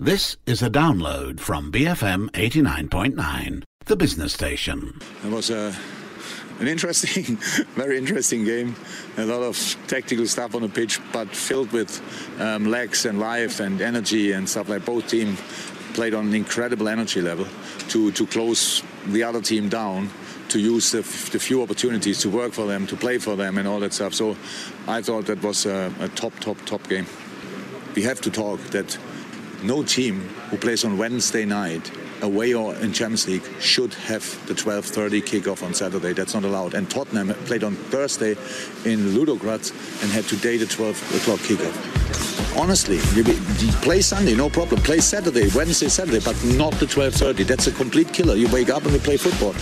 This is a download from BFM 89.9, the business station. It was a, an interesting, very interesting game. A lot of tactical stuff on the pitch, but filled with um, legs and life and energy and stuff like both teams played on an incredible energy level to, to close the other team down to use the, the, few opportunities to work for them, to play for them, and all that stuff. So I thought that was a, a top, top, top game. We have to talk that no team who plays on Wednesday night away or in Champions League should have the 12:30 kickoff on Saturday. That's not allowed. And Tottenham played on Thursday in Ludogorets and had today the 12 o'clock kickoff honestly, you, you, play Sunday, no problem. Play Saturday, Wednesday, Saturday, but not the 12:30. That's a complete killer. You wake up and you play football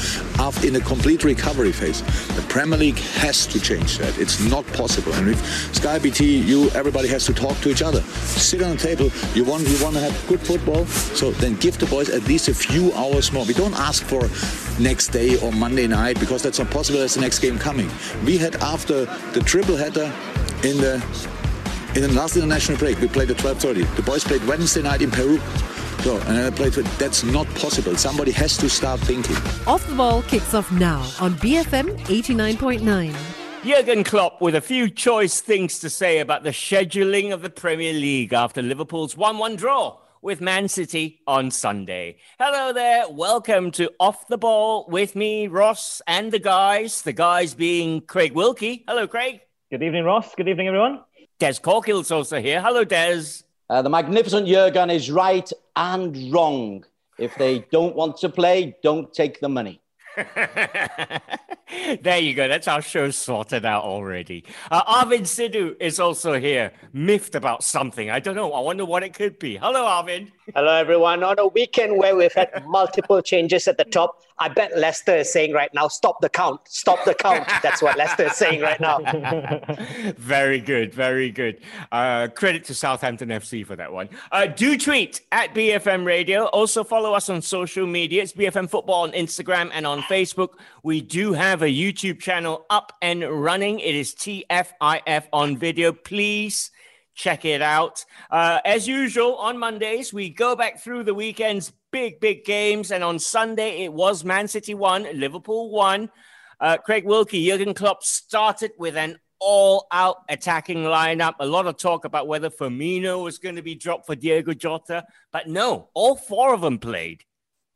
after in a complete recovery phase. The Premier League has to change that. It's not possible. And with Sky BT, you everybody has to talk to each other. Sit on the table. You want you want to have good football, so then give the boys at least a few hours more. We don't ask for next day or Monday night because that's not possible. There's the next game coming. We had after the triple header in the in the last international break, we played at 12.30. The boys played Wednesday night in Peru. So, and I played for, that's not possible. Somebody has to start thinking. Off the ball kicks off now on BFM 89.9. Jurgen Klopp with a few choice things to say about the scheduling of the Premier League after Liverpool's 1 1 draw with Man City on Sunday. Hello there. Welcome to Off the Ball with me, Ross, and the guys. The guys being Craig Wilkie. Hello, Craig. Good evening, Ross. Good evening, everyone. Des Corkill's also here. Hello, Des. Uh, the magnificent Jurgen is right and wrong. If they don't want to play, don't take the money. there you go. That's our show sorted out already. Uh, Arvind Sidhu is also here, miffed about something. I don't know. I wonder what it could be. Hello, Arvind. Hello, everyone. On a weekend where we've had multiple changes at the top, I bet Leicester is saying right now, stop the count, stop the count. That's what Leicester is saying right now. very good, very good. Uh, credit to Southampton FC for that one. Uh, do tweet at BFM Radio. Also follow us on social media. It's BFM Football on Instagram and on Facebook. We do have a YouTube channel up and running. It is TFIF on video. Please check it out. Uh, as usual, on Mondays, we go back through the weekend's big, big games. And on Sunday, it was Man City 1, Liverpool 1. Uh, Craig Wilkie, Jurgen Klopp started with an all out attacking lineup. A lot of talk about whether Firmino was going to be dropped for Diego Jota, but no, all four of them played.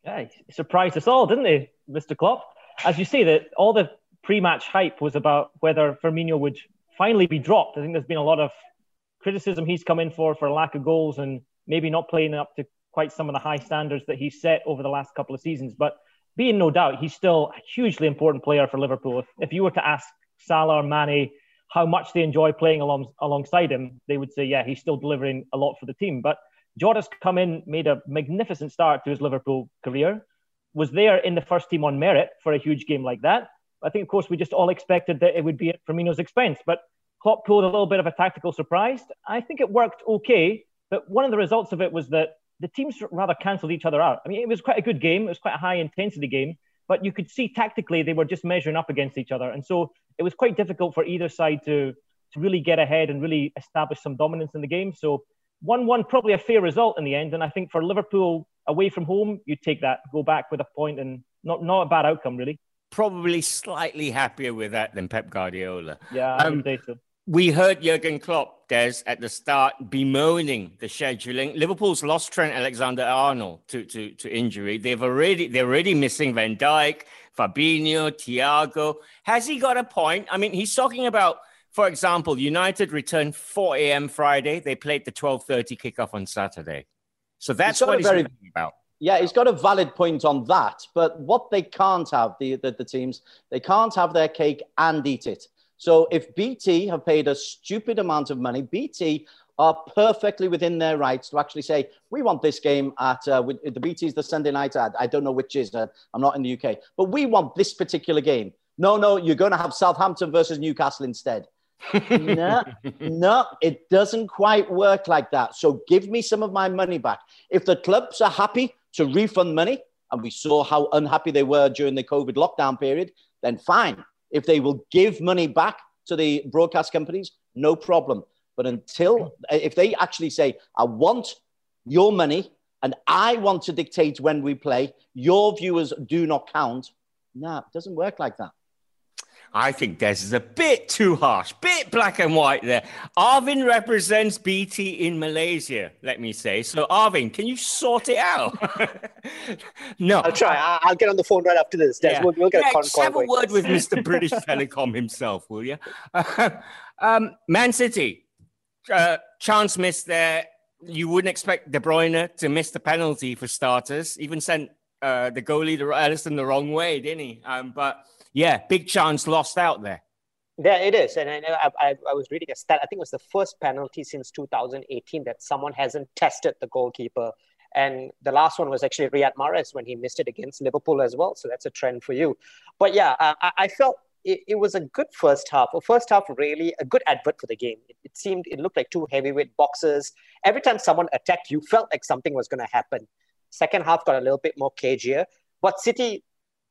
Yeah, he surprised us all, didn't he, Mr. Klopp? As you say, that all the pre-match hype was about whether Firmino would finally be dropped. I think there's been a lot of criticism he's come in for for lack of goals and maybe not playing up to quite some of the high standards that he's set over the last couple of seasons. But being no doubt, he's still a hugely important player for Liverpool. If, if you were to ask Salah or Mane how much they enjoy playing along, alongside him, they would say, yeah, he's still delivering a lot for the team. But Jota's come in, made a magnificent start to his Liverpool career, was there in the first team on merit for a huge game like that. I think, of course, we just all expected that it would be at Firmino's expense. But Klopp pulled a little bit of a tactical surprise. I think it worked okay, but one of the results of it was that the teams rather cancelled each other out. I mean, it was quite a good game. It was quite a high intensity game, but you could see tactically they were just measuring up against each other, and so it was quite difficult for either side to to really get ahead and really establish some dominance in the game. So one-one, probably a fair result in the end. And I think for Liverpool away from home, you take that, go back with a point, and not not a bad outcome really. Probably slightly happier with that than Pep Guardiola. Yeah, I um, would say so we heard Jurgen Klopp, Des, at the start bemoaning the scheduling. Liverpool's lost Trent Alexander-Arnold to, to, to injury. They've already they're already missing Van Dijk, Fabinho, Thiago. Has he got a point? I mean, he's talking about, for example, United returned 4 a.m. Friday. They played the 12:30 kickoff on Saturday. So that's what he's very, about. Yeah, he's got a valid point on that. But what they can't have, the, the, the teams, they can't have their cake and eat it. So if BT have paid a stupid amount of money, BT are perfectly within their rights to actually say, we want this game at uh, with, the BT's the Sunday night ad. I don't know which is. Uh, I'm not in the UK, but we want this particular game. No, no, you're going to have Southampton versus Newcastle instead. No, no, it doesn't quite work like that. So give me some of my money back. If the clubs are happy to refund money, and we saw how unhappy they were during the COVID lockdown period, then fine. If they will give money back to the broadcast companies, no problem. But until, if they actually say, I want your money, and I want to dictate when we play. Your viewers do not count. No, it doesn't work like that. I think Des is a bit too harsh, bit black and white there. Arvin represents BT in Malaysia, let me say. So, Arvin, can you sort it out? no. I'll try. I- will get on the phone right after this. Des. Yeah. We'll, we'll get yeah, a con. Have a word with Mr. British Telecom himself, will you? um, Man City, uh, chance missed there. You wouldn't expect De Bruyne to miss the penalty for starters. Even sent uh, the goalie, the Alisson, the wrong way, didn't he? Um, but yeah, big chance lost out there. Yeah, it is. And I, I, I, was reading a stat. I think it was the first penalty since 2018 that someone hasn't tested the goalkeeper. And the last one was actually Riyad Mahrez when he missed it against Liverpool as well. So that's a trend for you. But yeah, uh, I, I felt it, it, was a good first half. A first half, really a good advert for the game. It, it seemed, it looked like two heavyweight boxers. Every time someone attacked, you felt like something was going to happen. Second half got a little bit more cagier. But City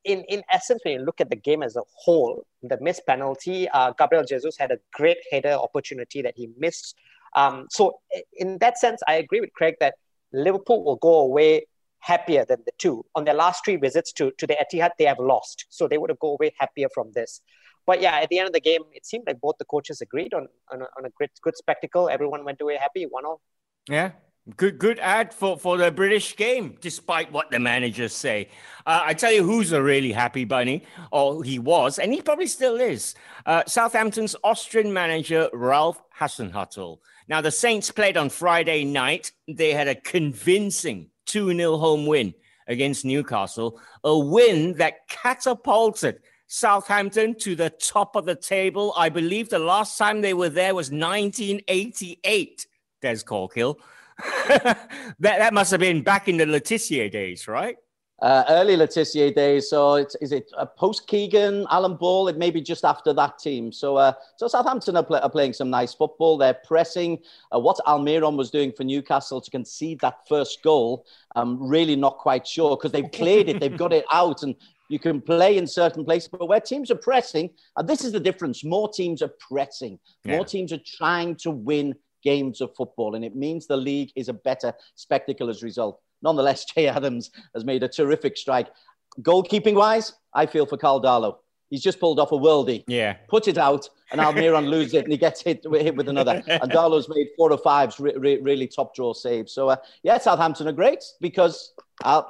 in, in essence, when you look at the game as a whole, the missed penalty, uh, Gabriel Jesus had a great header opportunity that he missed. Um, so, in that sense, I agree with Craig that Liverpool will go away happier than the two. On their last three visits to, to the Etihad, they have lost. So, they would have go away happier from this. But yeah, at the end of the game, it seemed like both the coaches agreed on, on, a, on a great, good spectacle. Everyone went away happy, one all. Yeah, Good, good ad for, for the British game, despite what the managers say. Uh, I tell you who's a really happy bunny, or he was, and he probably still is. Uh, Southampton's Austrian manager, Ralph Hasenhüttl. Now, the Saints played on Friday night. They had a convincing 2 0 home win against Newcastle, a win that catapulted Southampton to the top of the table. I believe the last time they were there was 1988, Des Corkill. that that must have been back in the Le Tissier days, right? Uh, early Le Tissier days. So it's, is it uh, post Keegan, Alan Ball? It may be just after that team. So uh, so Southampton are, play, are, playing some nice football. They're pressing. Uh, what Almiron was doing for Newcastle to concede that first goal, I'm really not quite sure because they've cleared it. They've got it out and. You can play in certain places, but where teams are pressing, and this is the difference. More teams are pressing. More teams are trying to win games of football, and it means the league is a better spectacle as a result. Nonetheless, Che Adams has made a terrific strike. Goalkeeping wise, I feel for Karl Darlow. He's just pulled off a worldie. Yeah. Put it out, and Almiron loses it, and he gets hit, hit with another. And Darlow's made four or five re- re- really top draw saves. So, uh, yeah, Southampton are great because I'll,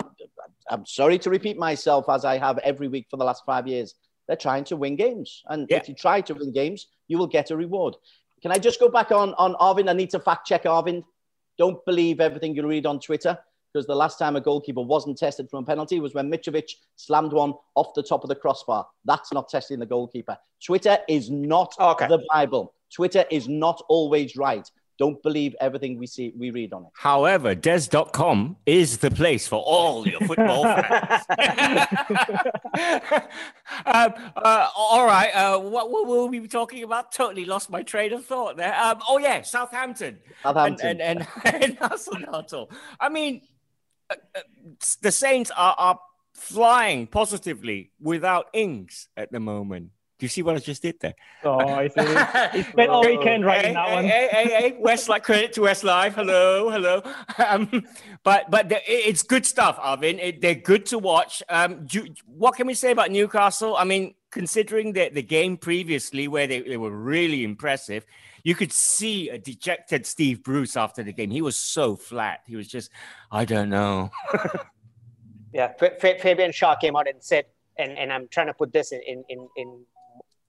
I'm sorry to repeat myself as I have every week for the last five years. They're trying to win games. And yeah. if you try to win games, you will get a reward. Can I just go back on, on Arvin? I need to fact check Arvin. Don't believe everything you read on Twitter because the last time a goalkeeper wasn't tested from a penalty was when Mitrovic slammed one off the top of the crossbar. That's not testing the goalkeeper. Twitter is not okay. the Bible. Twitter is not always right. Don't believe everything we see, we read on it. However, des.com is the place for all your football fans. um, uh, all right. Uh, what, what will we be talking about? Totally lost my train of thought there. Um, oh, yeah, Southampton. Southampton. And, and, and, and I mean, uh, uh, the Saints are, are flying positively without Ings at the moment. Do you see what I just did there? Oh, I see. he spent all weekend writing hey, that hey, one. Hey, hey, hey, Westlife, credit to Westlife. Hello, hello. Um, but but the, it's good stuff, Arvin. It, they're good to watch. Um, do, what can we say about Newcastle? I mean, considering the, the game previously where they, they were really impressive, you could see a dejected Steve Bruce after the game. He was so flat. He was just, I don't know. yeah, F- F- Fabian Schär came out and said, and, and I'm trying to put this in, in, in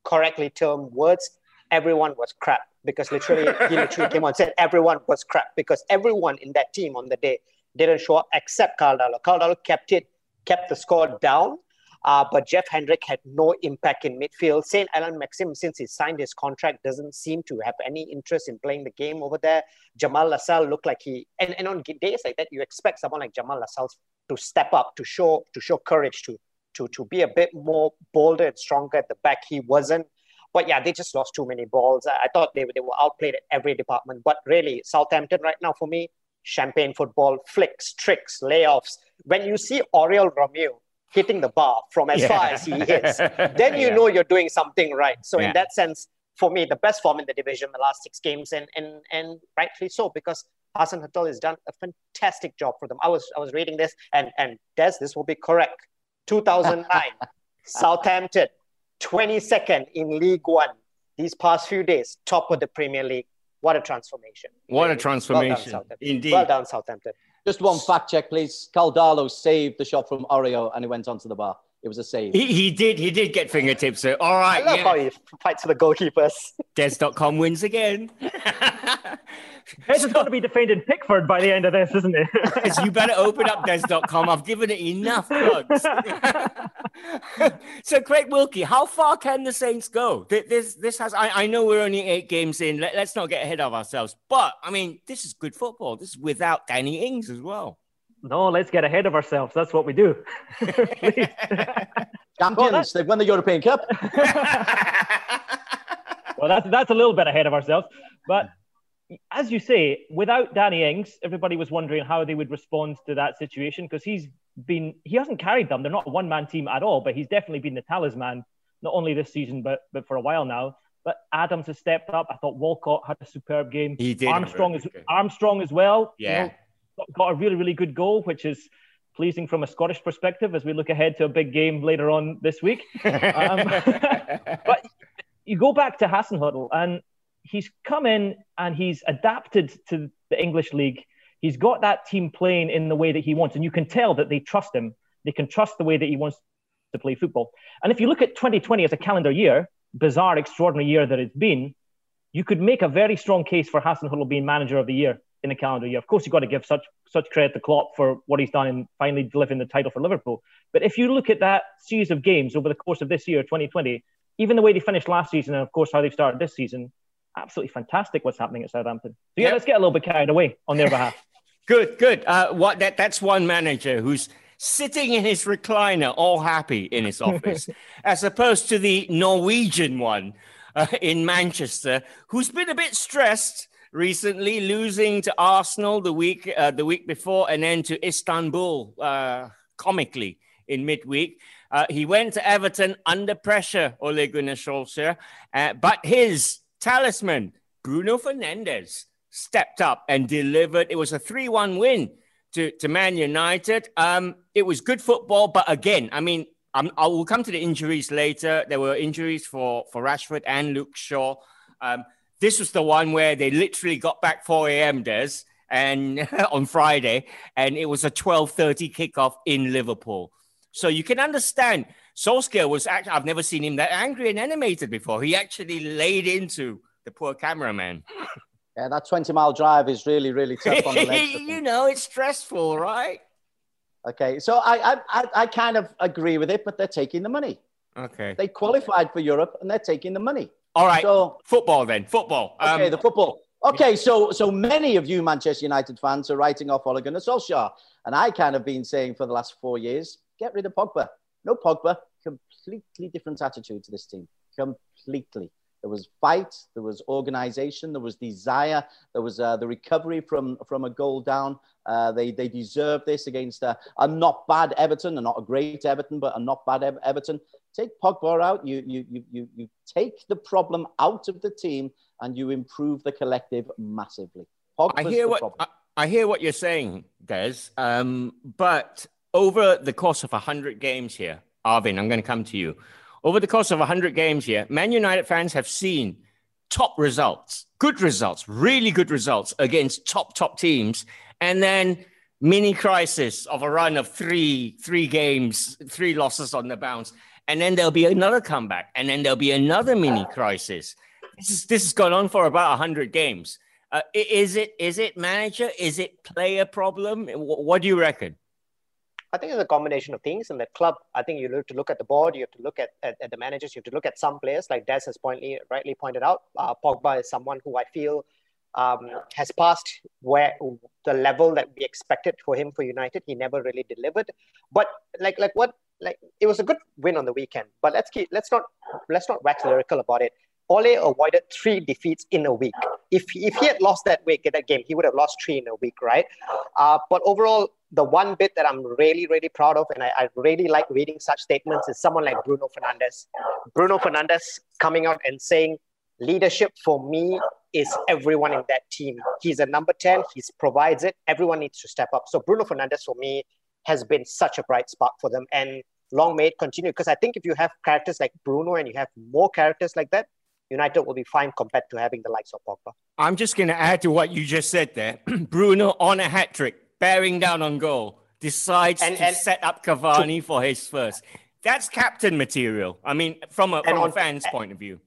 correctly termed words, everyone was crap because literally he literally came on and said everyone was crap because everyone in that team on the day didn't show up except Karl Darlow. Karl Darlow kept it, kept the score down, uh, but Jeff Hendrick had no impact in midfield. Saint Allan-Maxim, since he signed his contract, doesn't seem to have any interest in playing the game over there. Jamaal Lascelles looked like he, and, and on days like that, you expect someone like Jamaal Lascelles to step up, to show to show courage, to to to be a bit more bolder and stronger at the back. He wasn't. But yeah, they just lost too many balls. I, I thought they, they were outplayed at every department. But really, Southampton right now for me, champagne football, flicks, tricks, layoffs. When you see Oriol Romeu hitting the bar from as yeah. far as he hits, then you yeah. know you're doing something right. So yeah. in that sense, for me, the best form in the division the last six games, and and and rightfully so because Hasenhüttl has done a fantastic job for them. I was I was reading this, and and Des, this will be correct. 2009, Southampton, 22nd in League One. These past few days, top of the Premier League. What a transformation! What a transformation, well done, indeed. Well done, Southampton. Just one fact check, please. Karl Darlow saved the shot from Oriol and he went onto the bar. It was a save. He, he did. He did get fingertips. So, all right. I love yeah. how he fights for the goalkeepers. Des.com wins again. This is going to be defending Pickford by the end of this, isn't it? Yes, you better open up Des.com. I've given it enough plugs. so, Craig Wilkie, how far can the Saints go? This, this has. I, I know we're only eight games in. Let, let's not get ahead of ourselves. But I mean, this is good football. This is without Danny Ings as well. no, let's get ahead of ourselves. That's what we do. Please. Champions, they've won the European Cup. well, that's that's a little bit ahead of ourselves. But as you say, without Danny Ings, everybody was wondering how they would respond to that situation because he's been he hasn't carried them. They're not a one man team at all, but he's definitely been the talisman not only this season but but for a while now. But Adams has stepped up. I thought Walcott had a superb game. He did Armstrong as. Armstrong as well. you Yeah. know, got- a really really good goal, which is pleasing from a Scottish perspective as we look ahead to a big game later on this week. Um, but you go back to Hasenhuttl, and he's come in and he's adapted to the English league. He's got that team playing in the way that he wants, and you can tell that they trust him. They can trust the way that he wants to play football. And if you look at 2020 as a calendar year, bizarre, extraordinary year that it's been, you could make a very strong case for Hasenhuttl being manager of the year in the calendar year. Of course, you've got to give such such credit to Klopp for what he's done in finally delivering the title for Liverpool. But if you look at that series of games over the course of this year, 2020, even the way they finished last season, and of course how they've started this season, absolutely fantastic what's happening at Southampton. So yeah, Yep. let's get a little bit carried away on their behalf. Good, good. Uh, what that that's one manager who's sitting in his recliner, all happy in his office, as opposed to the Norwegian one uh, in Manchester, who's been a bit stressed recently, losing to Arsenal the week uh, the week before, and then to Istanbul uh, comically in midweek. Uh, he went to Everton under pressure, Ole Gunnar Solskjaer, uh, but his talisman, Bruno Fernandes, stepped up and delivered. It was a 3 1 win to, to Man United. Um, it was good football, but again, I mean, I will come to the injuries later. There were injuries for, for Rashford and Luke Shaw. Um, this was the one where they literally got back 4 a.m. Des and on Friday, and it was a 12:30 kickoff in Liverpool. So you can understand Solskjaer was actually I've never seen him that angry and animated before. He actually laid into the poor cameraman. Yeah, that 20 mile drive is really, really tough on the legs. You know, it's stressful, right? Okay, so I, I, I, I kind of agree with it, but they're taking the money. Okay. They qualified for Europe and they're taking the money. All right. So, football then. Football. okay, Um, the football. Okay, so so many of you Manchester United fans are writing off Ole Gunnar Solskjaer, and I kind of been saying for the last four years, get rid of Pogba. No Pogba. Completely different attitude to this team. Completely. There was fight, there was organization, there was desire, there was uh, the recovery from from a goal down. Uh, they they deserve this against uh, a not bad Everton, and not a great Everton, but a not bad Ev- Everton. Take Pogba out, you you you you you take the problem out of the team, and you improve the collective massively. I hear what. I, I hear what you're saying, Des. Um, but over the course of hundred games here, Arvin, I'm going to come to you. Over the course of hundred games here, Man United fans have seen top results, good results, really good results against top top teams, and then mini crisis of a run of three three games, three losses on the bounce, and then there'll be another comeback, and then there'll be another mini crisis. This is this has gone on for about hundred games. Uh, is it is it manager? Is it player problem? Wh- What do you reckon? I think it's a combination of things. In that club, I think you have to look at the board, you have to look at, at, at the managers, you have to look at some players, like Des has pointly, rightly pointed out. Uh, Pogba is someone who I feel um, has passed where the level that we expected for him for United. He never really delivered. But like like what like it was a good win on the weekend. But let's keep let's not let's not wax lyrical about it. Ole avoided three defeats in a week. If if he had lost that week that game, he would have lost three in a week, right? Uh, but overall, the one bit that I'm really really proud of, and I, I really like reading such statements, is someone like Bruno Fernandes. Bruno Fernandes coming out and saying leadership for me is everyone in that team. He's a number 10, he provides it. Everyone needs to step up. So Bruno Fernandes for me has been such a bright spark for them. And long may it continue. Because I think if you have characters like Bruno and you have more characters like that, United will be fine compared to having the likes of Pogba. I'm just going to add to what you just said there. Bruno on a hat trick, bearing down on goal, decides and, to and set up Cavani to, for his first. That's captain material. I mean, from a, from on, a fan's point of view.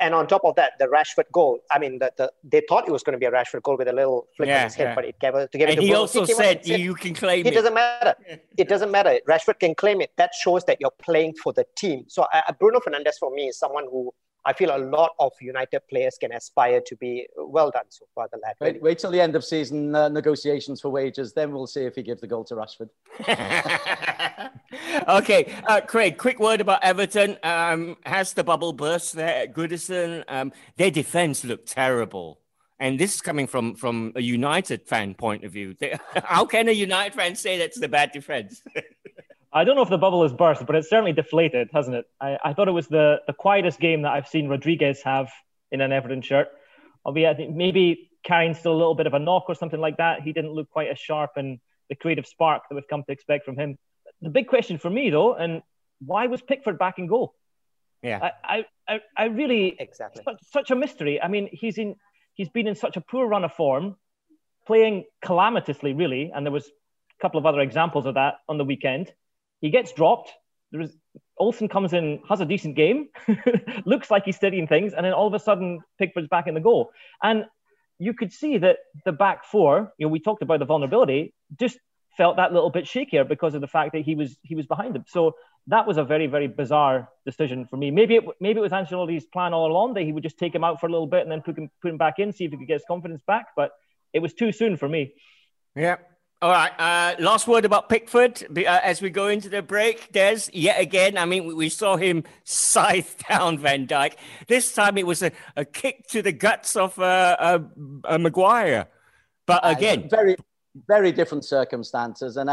And on top of that, the Rashford goal. I mean, the, the, they thought it was going to be a Rashford goal with a little flick yeah, on his head, yeah. but it gave to give and it. he also he said, said, "You can claim it." It doesn't matter. it doesn't matter. Rashford can claim it. That shows that you're playing for the team. So uh, Bruno Fernandes for me is someone who I feel a lot of United players can aspire to be well done so far. The lad. Wait, wait till the end of season uh, negotiations for wages, then we'll see if he gives the goal to Rashford. okay, uh, Craig. Quick word about Everton. Um, has the bubble burst there at Goodison? Um, their defense looked terrible. And this is coming from from a United fan point of view. They, how can a United fan say that's the bad defense? I don't know if the bubble has burst, but it's certainly deflated, hasn't it? I, I thought it was the, the quietest game that I've seen Rodriguez have in an Everton shirt. Albeit, I think maybe carrying still a little bit of a knock or something like that. He didn't look quite as sharp and the creative spark that we've come to expect from him. The big question for me, though, and why was Pickford back in goal? Yeah, I, I, I really exactly such, such a mystery. I mean, he's in, he's been in such a poor run of form, playing calamitously, really, and there was a couple of other examples of that on the weekend. He gets dropped. There is Olsen comes in, has a decent game, looks like he's steadying things, and then all of a sudden Pickford's back in the goal. And you could see that the back four, you know, we talked about the vulnerability, just felt that little bit shakier because of the fact that he was he was behind them. So that was a very very bizarre decision for me. Maybe it maybe it was Ancelotti's plan all along that he would just take him out for a little bit and then put him put him back in, see if he could get his confidence back. But it was too soon for me. Yeah, all right. Uh, last word about Pickford uh, as we go into the break. Des, yet again, I mean, we saw him scythe down Van Dijk. This time it was a, a kick to the guts of uh, uh, uh Maguire. But uh, again, very, very different circumstances. And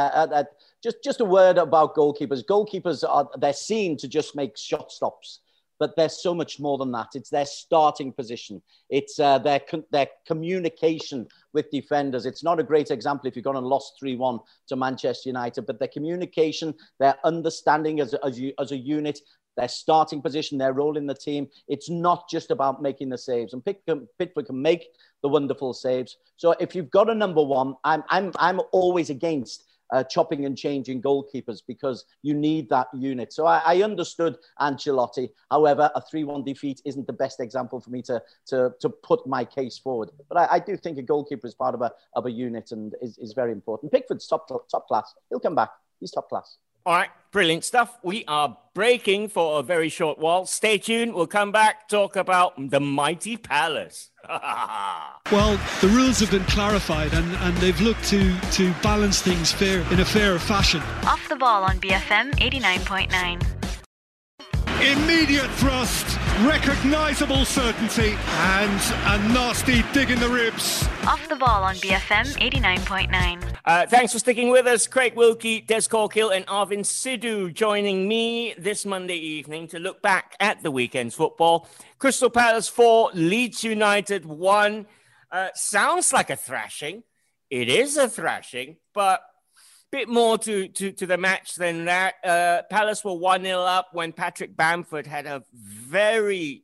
just, just a word about goalkeepers. Goalkeepers are they're seen to just make shot stops but there's so much more than that. It's their starting position. It's uh, their their communication with defenders. It's not a great example if you've gone and lost three one to Manchester United, but their communication, their understanding as as, you, as a unit, their starting position, their role in the team. It's not just about making the saves, and Pickford can make the wonderful saves. So if you've got a number one, I'm I'm I'm always against uh, chopping and changing goalkeepers because you need that unit. So I, I understood Ancelotti. However, a 3 1 defeat isn't the best example for me to, to, to put my case forward. But I, I do think a goalkeeper is part of a, of a unit and is, is very important. Pickford's top, top class. He'll come back. He's top class. All right, brilliant stuff. We are breaking for a very short while. Stay tuned. We'll come back, talk about the mighty Palace. well, the rules have been clarified and, and they've looked to, to balance things fair in a fairer fashion. Off the ball on BFM 89.9. Immediate thrust, recognisable certainty, and a nasty dig in the ribs. Off the ball on BFM 89.9. Uh, thanks for sticking with us. Craig Wilkie, Des Corkill, and Arvin Sidhu joining me this Monday evening to look back at the weekend's football. Crystal Palace 4, Leeds United 1. Uh, sounds like a thrashing. It is a thrashing, but bit more to, to, to the match than that. Uh, Palace were 1 0 up when Patrick Bamford had a very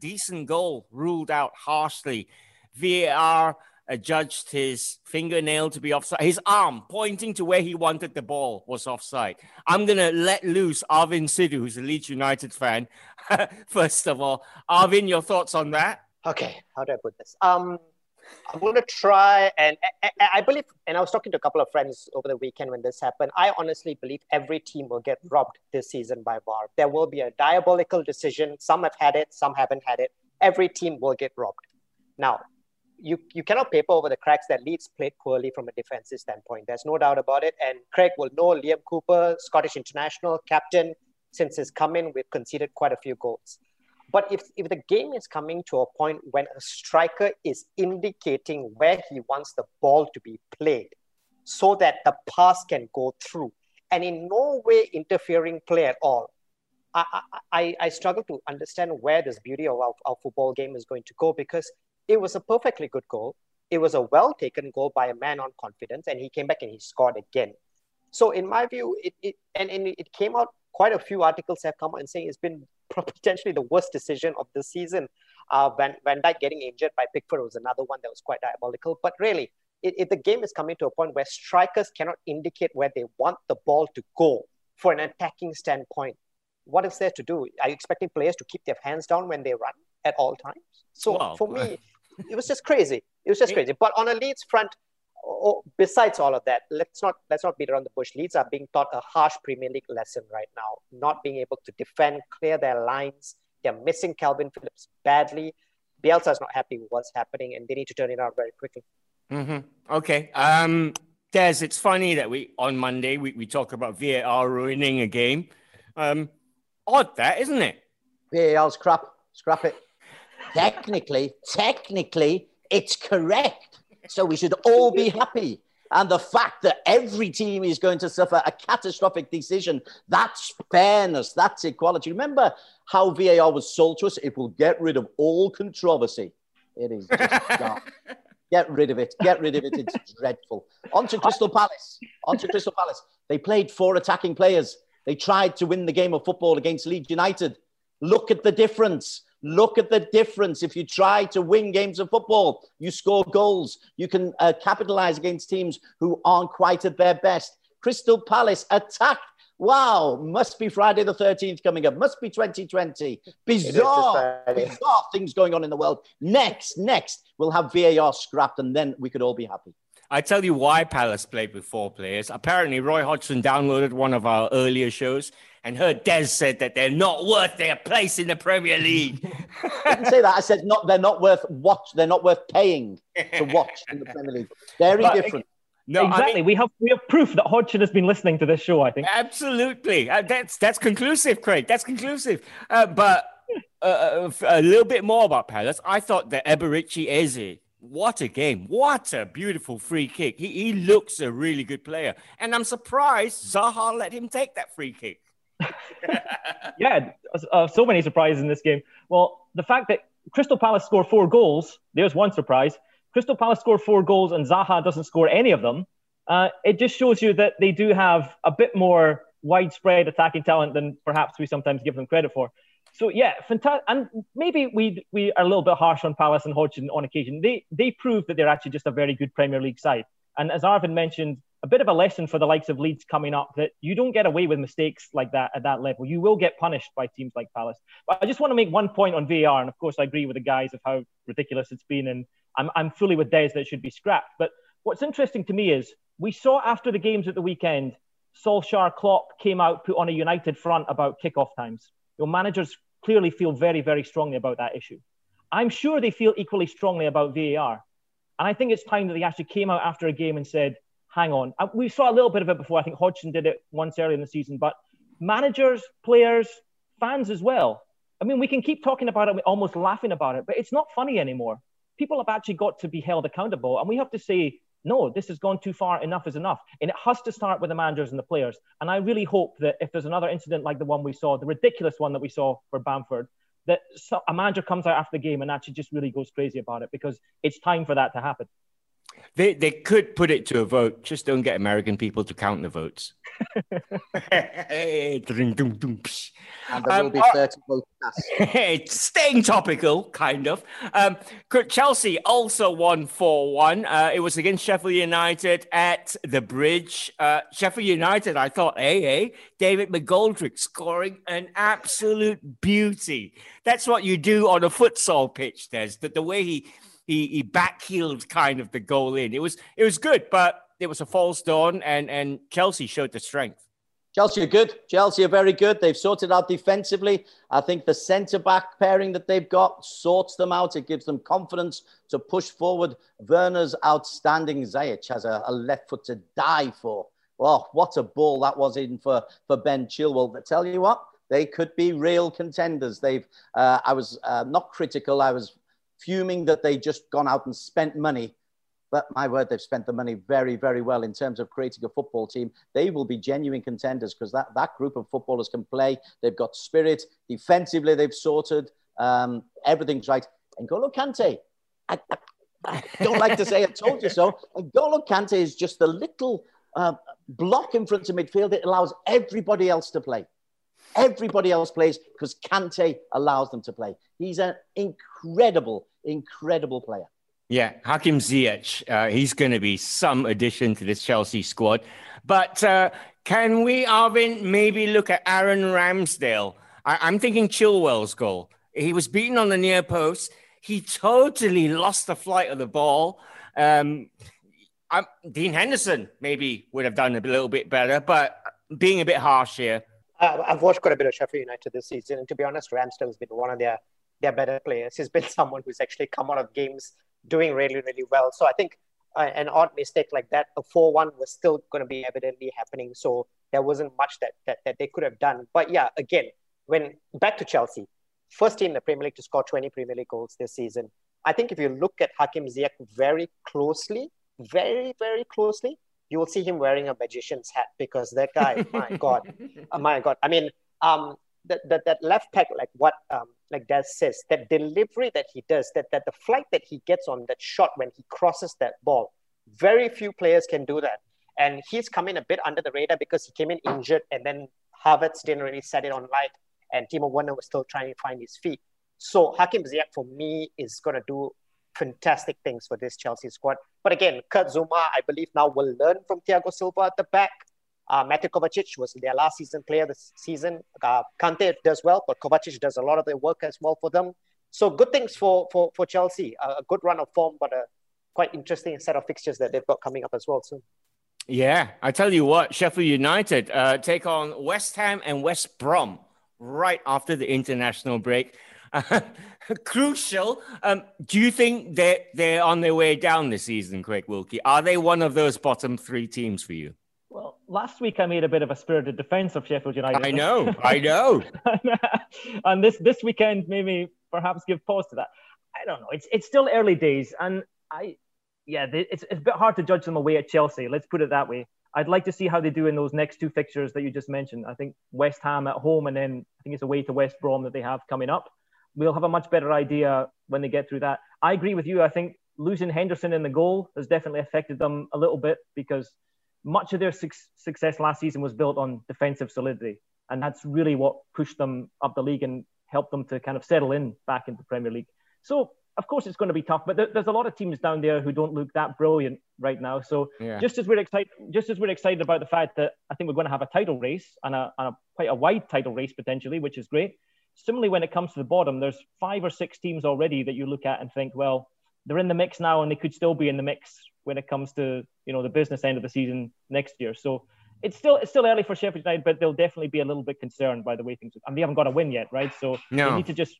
decent goal ruled out harshly. VAR adjudged his fingernail to be offside. His arm pointing to where he wanted the ball was offside. I'm going to let loose Arvin Sidhu, who's a Leeds United fan. First of all, Arvin, your thoughts on that? Okay, how do I put this? Um, I'm going to try and I, I, believe, and I was talking to a couple of friends over the weekend when this happened. I honestly believe every team will get robbed this season by VAR. There will be a diabolical decision. Some have had it, some haven't had it. Every team will get robbed. Now, you, you cannot paper over the cracks that Leeds played poorly from a defensive standpoint. There's no doubt about it. And Craig will know Liam Cooper, Scottish international captain, since his come in, we've conceded quite a few goals. But if, if the game is coming to a point when a striker is indicating where he wants the ball to be played so that the pass can go through, and in no way interfering play at all, I, I, I struggle to understand where this beauty of our, our football game is going to go because it was a perfectly good goal. It was a well taken goal by a man on confidence, and he came back and he scored again. So, in my view, it, it and, and it came out quite a few articles have come out and saying it's been potentially the worst decision of the season. Uh, Van, Van Dijk getting injured by Pickford was another one that was quite diabolical. But really, it, it, the game is coming to a point where strikers cannot indicate where they want the ball to go for an attacking standpoint. What is there to do? Are you expecting players to keep their hands down when they run at all times? So wow. for me, it was just crazy. It was just crazy. But on a Leeds front, oh, besides all of that, let's not let's not beat around the bush. Leeds are being taught a harsh Premier League lesson right now, not being able to defend, clear their lines. They're missing Kalvin Phillips badly. Bielsa is not happy with what's happening, and they need to turn it around very quickly. Mm-hmm. Okay. Um, Des, it's funny that we on Monday we, we talk about VAR ruining a game. Um, odd that, isn't it? VAR's crap. Scrap it. technically, technically, it's correct. So we should all be happy. And the fact that every team is going to suffer a catastrophic decision, that's fairness, that's equality. Remember how VAR was sold to us? It will get rid of all controversy. It is just Get rid of it. Get rid of it. It's dreadful. On to Crystal Palace. On to Crystal Palace. They played four attacking players. They tried to win the game of football against Leeds United. Look at the difference. Look at the difference. If you try to win games of football, you score goals. You can uh, capitalize against teams who aren't quite at their best. Crystal Palace attacked Wow, must be Friday the 13th coming up. Must be 2020. Bizarre, bizarre things going on in the world. Next, next, we'll have VAR scrapped and then we could all be happy. I tell you why Palace played with four players. Apparently, Roy Hodgson downloaded one of our earlier shows and her Des said that they're not worth their place in the Premier League. I didn't say that. I said not. They're not worth watch. They're not worth paying to watch in the Premier League. Very but, different. No, exactly. I mean, we have we have proof that Hodgson has been listening to this show. I think absolutely. Uh, that's that's conclusive, Craig. That's conclusive. Uh, but uh, uh a little bit more about Palace. I thought that Eberechi Eze. What a game! What a beautiful free kick. He he looks a really good player, and I'm surprised Zaha let him take that free kick. yeah, uh, so many surprises in this game. Well, the fact that Crystal Palace score four goals. There's one surprise. Crystal Palace score four goals and Zaha doesn't score any of them, uh, it just shows you that they do have a bit more widespread attacking talent than perhaps we sometimes give them credit for. So yeah, fantastic. And maybe we we are a little bit harsh on Palace and Hodgson on occasion. They they prove that they're actually just a very good Premier League side. And as Arvin mentioned, a bit of a lesson for the likes of Leeds coming up that you don't get away with mistakes like that at that level. You will get punished by teams like Palace. But I just want to make one point on VAR, and of course I agree with the guys of how ridiculous it's been and I'm, I'm fully with Des that it should be scrapped. But what's interesting to me is we saw after the games at the weekend, Solskjaer Klopp came out, put on a united front about kickoff times. Your managers clearly feel very, very strongly about that issue. I'm sure they feel equally strongly about VAR. And I think it's time that they actually came out after a game and said, hang on. We saw a little bit of it before. I think Hodgson did it once earlier in the season, but managers, players, fans as well. I mean, we can keep talking about it, almost laughing about it, but it's not funny anymore people have actually got to be held accountable. And we have to say, no, this has gone too far. Enough is enough. And it has to start with the managers and the players. And I really hope that if there's another incident like the one we saw, the ridiculous one that we saw for Bamford, that a manager comes out after the game and actually just really goes crazy about it because it's time for that to happen. They, they could put it to a vote. Just don't get American people to count the votes. and there will be 30 votes it's staying topical, kind of. Um, Chelsea also won 4 1. Uh, it was against Sheffield United at the bridge. Uh, Sheffield United, I thought, hey, hey, David McGoldrick scoring an absolute beauty. That's what you do on a futsal pitch, Des. That the way he he he backheeled kind of the goal in. It was it was good, but it was a false dawn, and and Chelsea showed the strength. Chelsea are good. Chelsea are very good. They've sorted out defensively. I think the centre back pairing that they've got sorts them out. It gives them confidence to push forward. Werner's outstanding. Ziyech has a, a left foot to die for. Oh, what a ball that was in for, for Ben Chilwell. But tell you what, they could be real contenders. They've. Uh, I was uh, not critical. I was fuming that they just gone out and spent money but my word, they've spent the money very, very well in terms of creating a football team. They will be genuine contenders because that, that group of footballers can play. They've got spirit. Defensively, they've sorted. Um, everything's right. N'Golo Kante, I, I, I, don't like to say I told you so. N'Golo Kante is just the little uh, block in front of midfield It allows everybody else to play. Everybody else plays because Kante allows them to play. He's an incredible, incredible player. Yeah, Hakim Ziyech, uh, he's going to be some addition to this Chelsea squad. But uh, can we, Arvin, maybe look at Aaron Ramsdale? I- am thinking Chilwell's goal. He was beaten on the near post. He totally lost the flight of the ball. Um, Dean Henderson maybe would have done a little bit better, but being a bit harsh here. Uh, I've watched quite a bit of Sheffield United this season, and to be honest, Ramsdale has been one of their their better players. He's been someone who's actually come out of games doing really, really well. So I think uh, an odd mistake like that, a 4 1 was still going to be evidently happening. So there wasn't much that, that, that they could have done. But yeah, again, when back to Chelsea, first team in the Premier League to score 20 Premier League goals this season. I think if you look at Hakim Ziyech very closely, very, very closely, you will see him wearing a magician's hat because that guy, my God, my God. I mean, um, that, that, that left peg, like what um, like Des says, that delivery that he does, that, that the flight that he gets on that shot when he crosses that ball, very few players can do that. And he's coming a bit under the radar because he came in injured and then Havertz didn't really set it on light and Timo Werner was still trying to find his feet. So Hakim Ziyech for me is going to do fantastic things for this Chelsea squad. But again, Kurt Zouma, I believe now will learn from Thiago Silva at the back. Uh, Kovacic was their last season player this season. Uh, Kante does well, but Kovacic does a lot of the work as well for them. So good things for for, for Chelsea. Uh, a good run of form, but a quite interesting set of fixtures that they've got coming up as well soon. Yeah, I tell you what, Sheffield United uh, take on West Ham and West Brom right after the international break. crucial. Um, do you think that they're on their way down this season, Craig Wilkie? Are they one of those bottom three teams for you? Last week I made a bit of a spirited defense of Sheffield United. I know, I know. Uh, and this this weekend maybe perhaps give pause to that. I don't know. It's it's still early days, and I, yeah, it's it's a bit hard to judge them away at Chelsea. Let's put it that way. I'd like to see how they do in those next two fixtures that you just mentioned. I think West Ham at home, and then I think it's away to West Brom that they have coming up. We'll have a much better idea when they get through that. I agree with you. I think losing Henderson in the goal has definitely affected them a little bit because much of their su- success last season was built on defensive solidity. And that's really what pushed them up the league and helped them to kind of settle in back into Premier League. So, of course, it's going to be tough, but there's a lot of teams down there who don't look that brilliant right now. So, yeah. just as we're excited, just as we're excited about the fact that I think we're going to have a title race and a, and a quite a wide title race potentially, which is great. Similarly, when it comes to the bottom, there's five or six teams already that you look at and think, well, they're in the mix now, and they could still be in the mix when it comes to you know the business end of the season next year. So it's still it's still early for Sheffield United, but they'll definitely be a little bit concerned by the way things. And they haven't got a win yet, right? So no. they need to just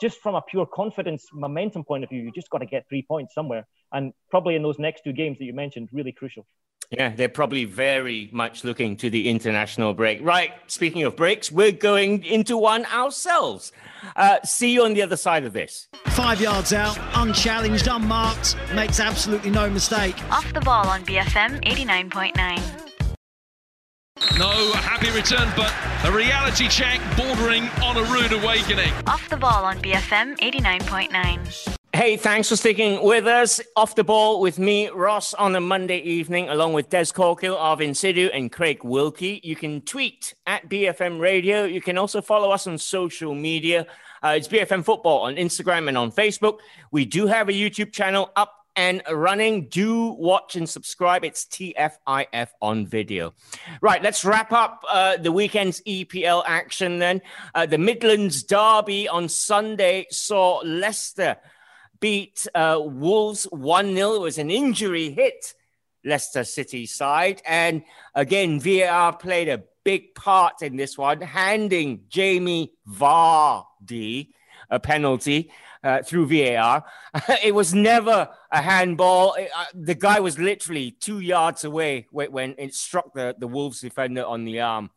just from a pure confidence momentum point of view, you just got to get three points somewhere, and probably in those next two games that you mentioned, really crucial. Yeah, they're probably very much looking to the international break. Right. Speaking of breaks, we're going into one ourselves. Uh, see you on the other side of this. Five yards out, unchallenged, unmarked, makes absolutely no mistake. Off the ball on BFM 89.9. No happy return, but a reality check bordering on a rude awakening. Off the ball on BFM 89.9. Hey, thanks for sticking with us. Off the ball with me, Ross, on a Monday evening, along with Des Corkill, Arvin Sidhu, and Craig Wilkie. You can tweet at BFM Radio. You can also follow us on social media. Uh, it's BFM Football on Instagram and on Facebook. We do have a YouTube channel up and running. Do watch and subscribe. It's TFIF on video. Right, let's wrap up uh, the weekend's EPL action then. Uh, the Midlands Derby on Sunday saw Leicester beat uh, Wolves 1 0. It was an injury hit Leicester City side. And again, VAR played a big part in this one, handing Jamie Vardy a penalty uh, through VAR. it was never a handball. It, uh, the guy was literally two yards away when, when, it struck the, the Wolves defender on the arm.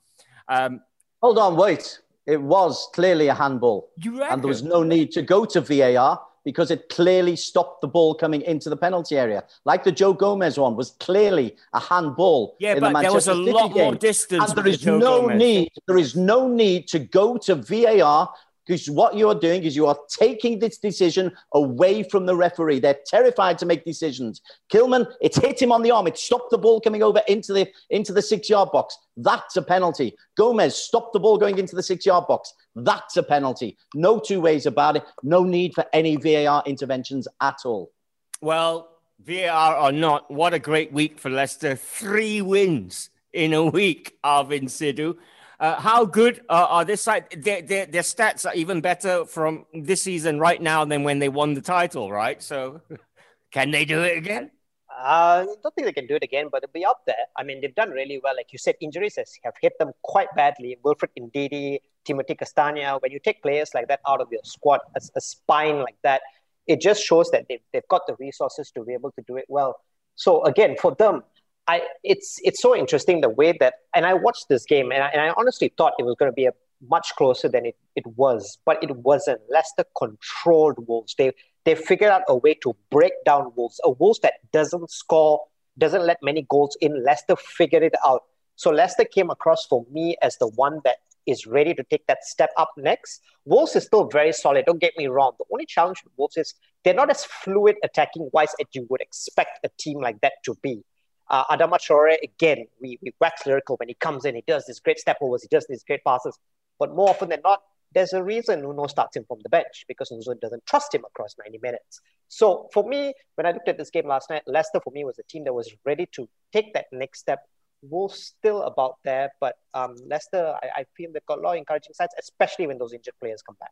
Um, Hold on, wait. It was clearly a handball. And there was no need to go to VAR because it clearly stopped the ball coming into the penalty area. Like the Joe Gomez one was clearly a handball. Yeah, in but the Manchester there was a City lot game. more distance And there is no Gomez. need. There is no need to go to VAR because what you are doing is you are taking this decision away from the referee. They're terrified to make decisions. Kilman, it's hit him on the arm. It stopped the ball coming over into the into the six yard box. That's a penalty. Gomez stopped the ball going into the six yard box. That's a penalty. No two ways about it. No need for any VAR interventions at all. Well, VAR or not, what a great week for Leicester. Three wins in a week, Arvin Sidhu. Uh, how good uh, are this side? Their, their, their stats are even better from this season right now than when they won the title, right? So can they do it again? Uh, I don't think they can do it again, but they'll be up there. I mean, they've done really well. Like you said, injuries have hit them quite badly. Wilfred Ndidi, Timothy Castagne. When you take players like that out of your squad, a, a spine like that, it just shows that they've, they've got the resources to be able to do it well. So again, for them, I it's it's so interesting the way that, and I watched this game, and I, and I honestly thought it was going to be a much closer than it, it was, but it wasn't. Leicester controlled Wolves. They they figured out a way to break down Wolves. A Wolves that doesn't score, doesn't let many goals in. Leicester figured it out. So Leicester came across for me as the one that is ready to take that step up next. Wolves is still very solid. Don't get me wrong. The only challenge with Wolves is they're not as fluid attacking wise as you would expect a team like that to be. Uh, Adama Traore, again, we, we wax lyrical when he comes in. He does these great step overs. He does these great passes. But more often than not, there's a reason Nuno starts him from the bench because Nuno doesn't trust him across 90 minutes. So for me, when I looked at this game last night, Leicester for me was a team that was ready to take that next step. Wolves still about there, but um, Leicester, I, I feel they've got a lot of encouraging sides, especially when those injured players come back.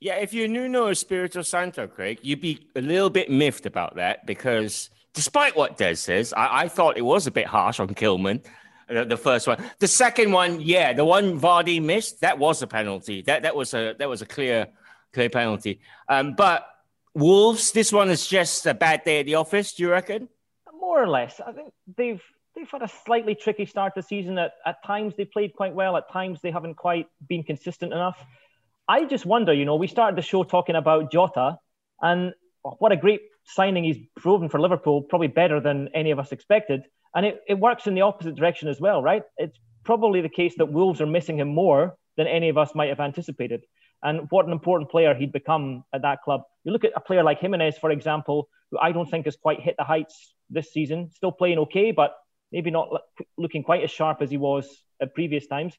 Yeah, if you're Nuno Espirito Santo, Craig, you'd be a little bit miffed about that because despite what Des says, I, I thought it was a bit harsh on Kilman. uh, The first one, the second one, yeah, the one Vardy missed, that was a penalty. That that was a that was a clear clear penalty. Um, but Wolves, this one is just a bad day at the office. Do you reckon? More or less, I think they've they've had a slightly tricky start to season. At at times they played quite well. At times they haven't quite been consistent enough. I just wonder, you know, we started the show talking about Jota, and what a great signing he's proven for Liverpool, probably better than any of us expected. And it, it works in the opposite direction as well, right? It's probably the case that Wolves are missing him more than any of us might have anticipated. And what an important player he'd become at that club. You look at a player like Jimenez, for example, who I don't think has quite hit the heights this season, still playing okay, but maybe not looking quite as sharp as he was at previous times.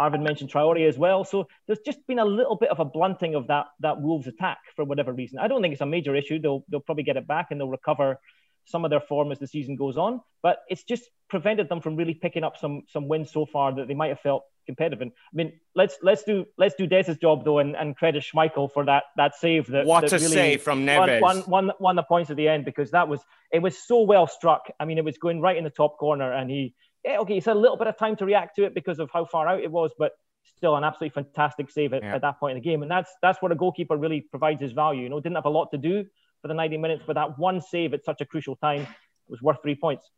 Arvin mentioned Traore as well. So there's just been a little bit of a blunting of that that Wolves attack for whatever reason. I don't think it's a major issue. They'll they'll probably get it back and they'll recover some of their form as the season goes on. But it's just prevented them from really picking up some some wins so far that they might have felt competitive. And I mean, let's let's do let's do Des's job though and, and credit Schmeichel for that that save that What that a save from Neves. Won, won, won the points at the end because that was it was so well struck. I mean, it was going right in the top corner and he yeah, okay, he's had a little bit of time to react to it because of how far out it was, but still an absolutely fantastic save at, Yeah. at that point in the game. And that's that's where a goalkeeper really provides his value. You know, didn't have a lot to do for the 90 minutes, but that one save at such a crucial time was worth three points.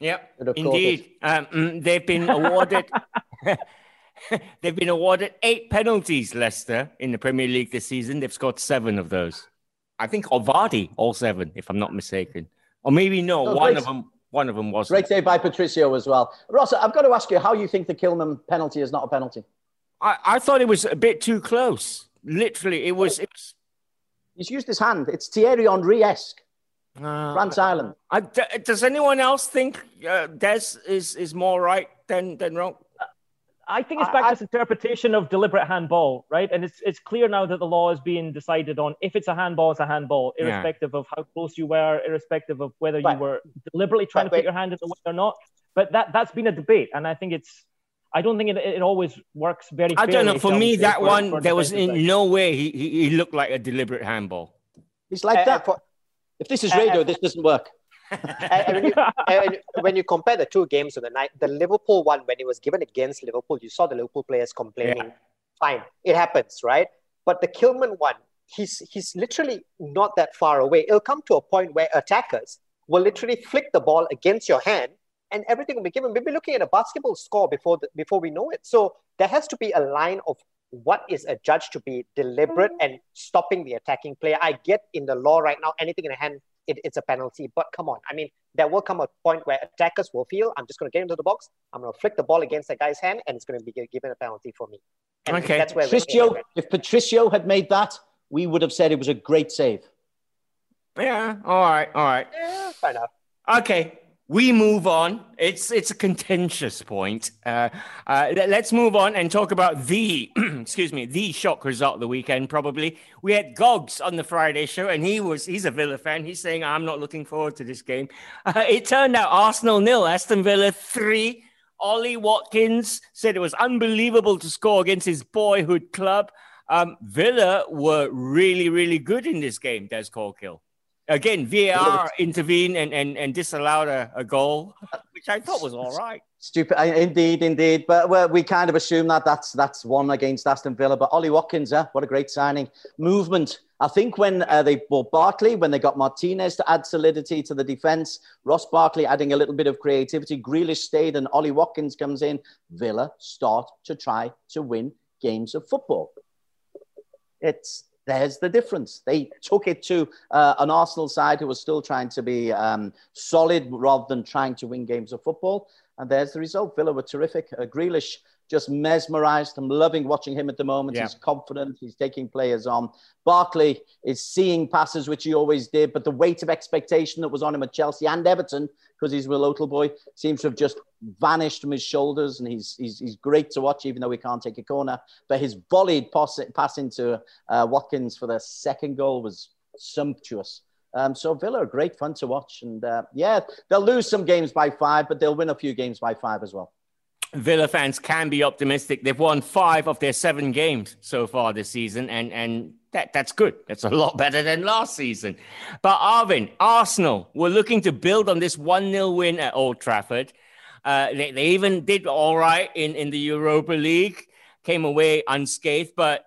Yep, Could have caught indeed. Um, mm, they've been awarded. they've been awarded eight penalties. Leicester in the Premier League this season. They've scored seven of those. I think Ovardi all seven, if I'm not mistaken, or maybe no, No, one of them. One of them was. Great save by Patricio as well. Ross, I've got to ask you how you think the Kilman penalty is not a penalty. I, I thought it was a bit too close. Literally, it was. It was He's used his hand. It's Thierry Henry esque. uh, France Ireland. I, d- does anyone else think uh, Des is is more right than than wrong? I think it's back I- to this interpretation of deliberate handball, right? And it's it's clear now that the law is being decided on if it's a handball, it's a handball, Yeah. irrespective of how close you were, irrespective of whether Right. you were deliberately trying Right, to put wait. your hand in the way or not. But that that's been a debate, and I think it's. I don't think it, it always works very. I don't know. For me, say, that for- one for there was in side. no way he, he he looked like a deliberate handball. He's like Uh, that. for- if this is uh, radio, uh, this doesn't work. and, when you, and when you compare the two games of the night, the Liverpool one, when it was given against Liverpool, you saw the Liverpool players complaining. Fine, it happens, right? But the Kilman one, he's he's literally not that far away. It'll come to a point where attackers will literally flick the ball against your hand, and everything will be given. We'll be looking at a basketball score before the, before we know it. So there has to be a line of what is a judge to be deliberate mm. and stopping the attacking player? I get in the law right now, anything in the hand, it, it's a penalty. But come on, I mean, there will come a point where attackers will feel, I'm just going to get into the box, I'm going to flick the ball against that guy's hand, and it's going to be given a penalty for me. And Okay. That's where Patricio, if Patricio had made that, we would have said it was a great save. Yeah. All right. All right. Yeah, fair enough. Okay, we move on. It's it's a contentious point. Uh, uh, let- let's move on and talk about the excuse me the shock result of the weekend. Probably we had Gogs on the Friday show, and he was he's a Villa fan. He's saying I'm not looking forward to this game. Uh, it turned out Arsenal nil, Aston Villa three. Ollie Watkins said it was unbelievable to score against his boyhood club. Um, Villa were really really good in this game. Des Corkill. Again, VAR intervened and, and, and disallowed a, a goal, which I thought was all right. Stupid, indeed, indeed. But well, we kind of assume that that's that's one against Aston Villa. But Ollie Watkins, eh, what a great signing! Movement. I think when uh, they bought Barkley, when they got Martinez to add solidity to the defence, Ross Barkley adding a little bit of creativity, Grealish stayed, and Ollie Watkins comes in. Villa start to try to win games of football. It's there's the difference. They took it to uh, an Arsenal side who was still trying to be um, solid rather than trying to win games of football. And there's the result. Villa were terrific. Uh, Grealish just mesmerized. I'm loving watching him at the moment. Yeah. He's confident. He's taking players on. Barkley is seeing passes, which he always did, but the weight of expectation that was on him at Chelsea and Everton, because he's a local boy, seems to have just vanished from his shoulders. And he's, he's, he's great to watch, even though he can't take a corner. But his volleyed pass, pass into uh, Watkins for the second goal was sumptuous. Um, so Villa are great fun to watch. And uh, yeah, they'll lose some games by five, but they'll win a few games by five as well. Villa fans can be optimistic. They've won five of their seven games so far this season, and, and that, that's good. That's a lot better than last season. But Arvin, Arsenal were looking to build on this 1 0 win at Old Trafford. Uh, they, they even did all right in, in the Europa League, came away unscathed, but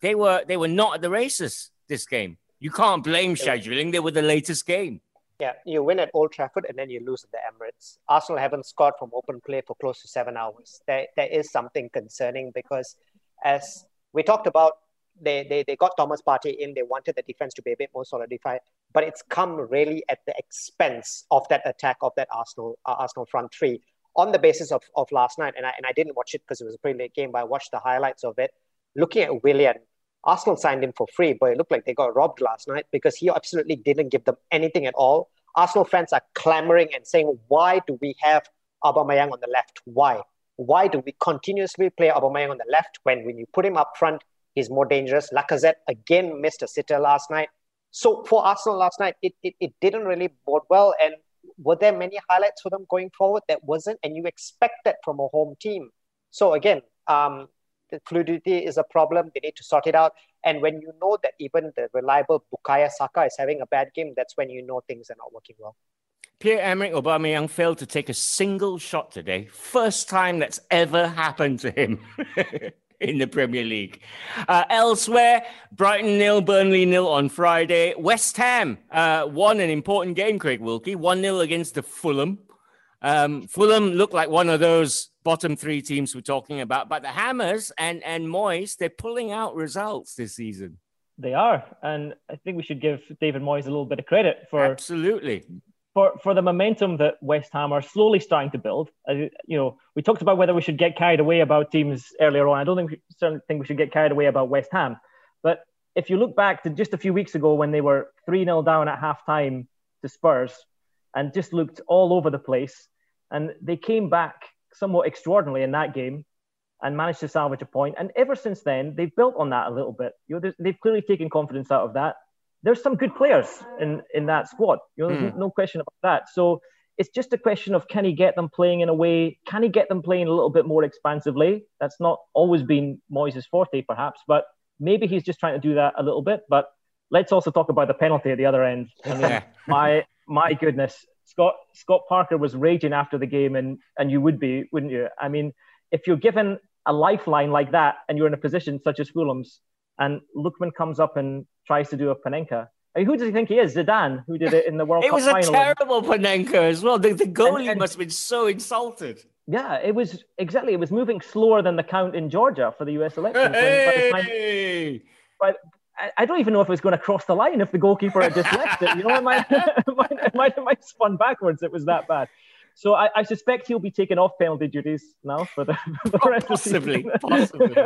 they were they were not at the races this game. You can't blame scheduling. They were the latest game. Yeah, you win at Old Trafford and then you lose at the Emirates. Arsenal haven't scored from open play for close to seven hours. There, there is something concerning because, as we talked about, they, they, they got Thomas Partey in. They wanted the defense to be a bit more solidified, but it's come really at the expense of that attack of that Arsenal uh, Arsenal front three. On the basis of, of last night, and I, and I didn't watch it because it was a pretty late game, but I watched the highlights of it. Looking at Willian, Arsenal signed him for free, but it looked like they got robbed last night because he absolutely didn't give them anything at all. Arsenal fans are clamoring and saying, "Why do we have Aubameyang on the left? Why? Why do we continuously play Aubameyang on the left when when you put him up front, he's more dangerous?" Lacazette again missed a sitter last night. So for Arsenal last night, it, it, it didn't really bode well. And were there many highlights for them going forward? That wasn't, and you expect that from a home team. So again, um, fluidity is a problem. They need to sort it out. And when you know that even the reliable Bukayo Saka is having a bad game, that's when you know things are not working well. Pierre-Emerick Aubameyang failed to take a single shot today. First time that's ever happened to him in the Premier League. Uh, elsewhere, Brighton nil, Burnley nil on Friday. West Ham uh, won an important game, Craig Wilkie, 1-0 against the Fulham. Um, Fulham looked like one of those bottom three teams we're talking about, but the Hammers and, and Moyes, they're pulling out results this season. They are, and I think we should give David Moyes a little bit of credit for absolutely for for the momentum that West Ham are slowly starting to build. You know, we talked about whether we should get carried away about teams earlier on. I don't think we, certainly think we should get carried away about West Ham, but if you look back to just a few weeks ago when they were three 0 down at halftime to Spurs, and just looked all over the place, and they came back somewhat extraordinarily in that game and managed to salvage a point. And ever since then, they've built on that a little bit. You know, they've clearly taken confidence out of that. There's some good players in, in that squad. You know, there's Hmm. no question about that. So it's just a question of can he get them playing in a way? Can he get them playing a little bit more expansively? That's not always been Moyes' forte, perhaps, but maybe he's just trying to do that a little bit. But let's also talk about the penalty at the other end. I mean, my my goodness, Scott Scott Parker was raging after the game, and and you would be, wouldn't you? I mean, if you're given a lifeline like that, and you're in a position such as Fulham's, and Lookman comes up and tries to do a Panenka. I mean, who does he think he is? Zidane, who did it in the World It Cup final. It was a terrible Panenka as well. The, the goalie and- must have been so insulted. Yeah, it was exactly. It was moving slower than the count in Georgia for the U.S. election. Hey! Time, but I, I, don't even know if it was going to cross the line if the goalkeeper had just left it. You know, it might, it might, it might, it might spun backwards. It was that bad. So I, I, suspect he'll be taken off penalty duties now for the, for the rest possibly, of the season. Possibly.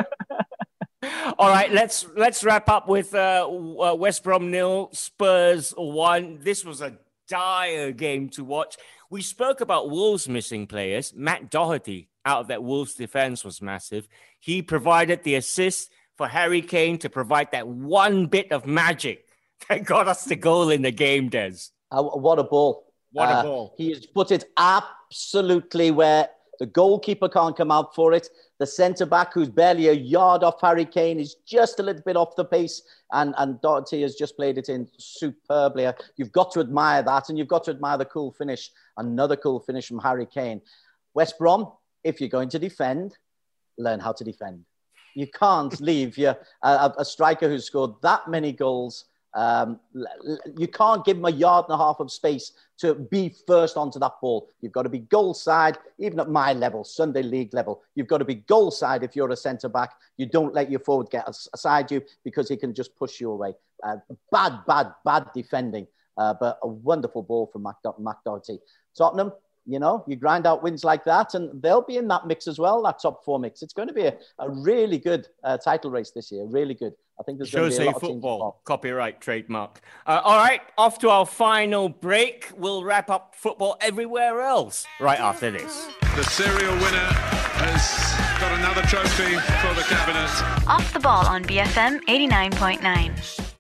All right, let's let's wrap up with uh, uh, West Brom nil, Spurs one. This was a dire game to watch. We spoke about Wolves missing players. Matt Doherty out of that Wolves defense was massive. He provided the assist for Harry Kane to provide that one bit of magic that got us the goal in the game, Des. Uh, what a ball! What a uh, ball! He has put it absolutely where the goalkeeper can't come out for it. The centre back, who's barely a yard off Harry Kane, is just a little bit off the pace. And, and Doherty has just played it in superbly. You've got to admire that. And you've got to admire the cool finish. Another cool finish from Harry Kane. West Brom, if you're going to defend, learn how to defend. You can't leave your, a, a striker who's scored that many goals um, you can't give him a yard and a half of space to be first onto that ball. You've got to be goal side, even at my level, Sunday league level. You've got to be goal side if you're a centre back. You don't let your forward get aside you because he can just push you away. Uh, bad, bad, bad defending, uh, but a wonderful ball from Mac, Mac Doherty. Tottenham, you know, you grind out wins like that, and they'll be in that mix as well, that top four mix. It's going to be a, a really good uh, title race this year, really good. I think there's going to be a lot football, of copyright trademark. Uh, all right, off to our final break. We'll wrap up football everywhere else right after this. The serial winner has got another trophy for the cabinet. Off the ball on BFM 89.9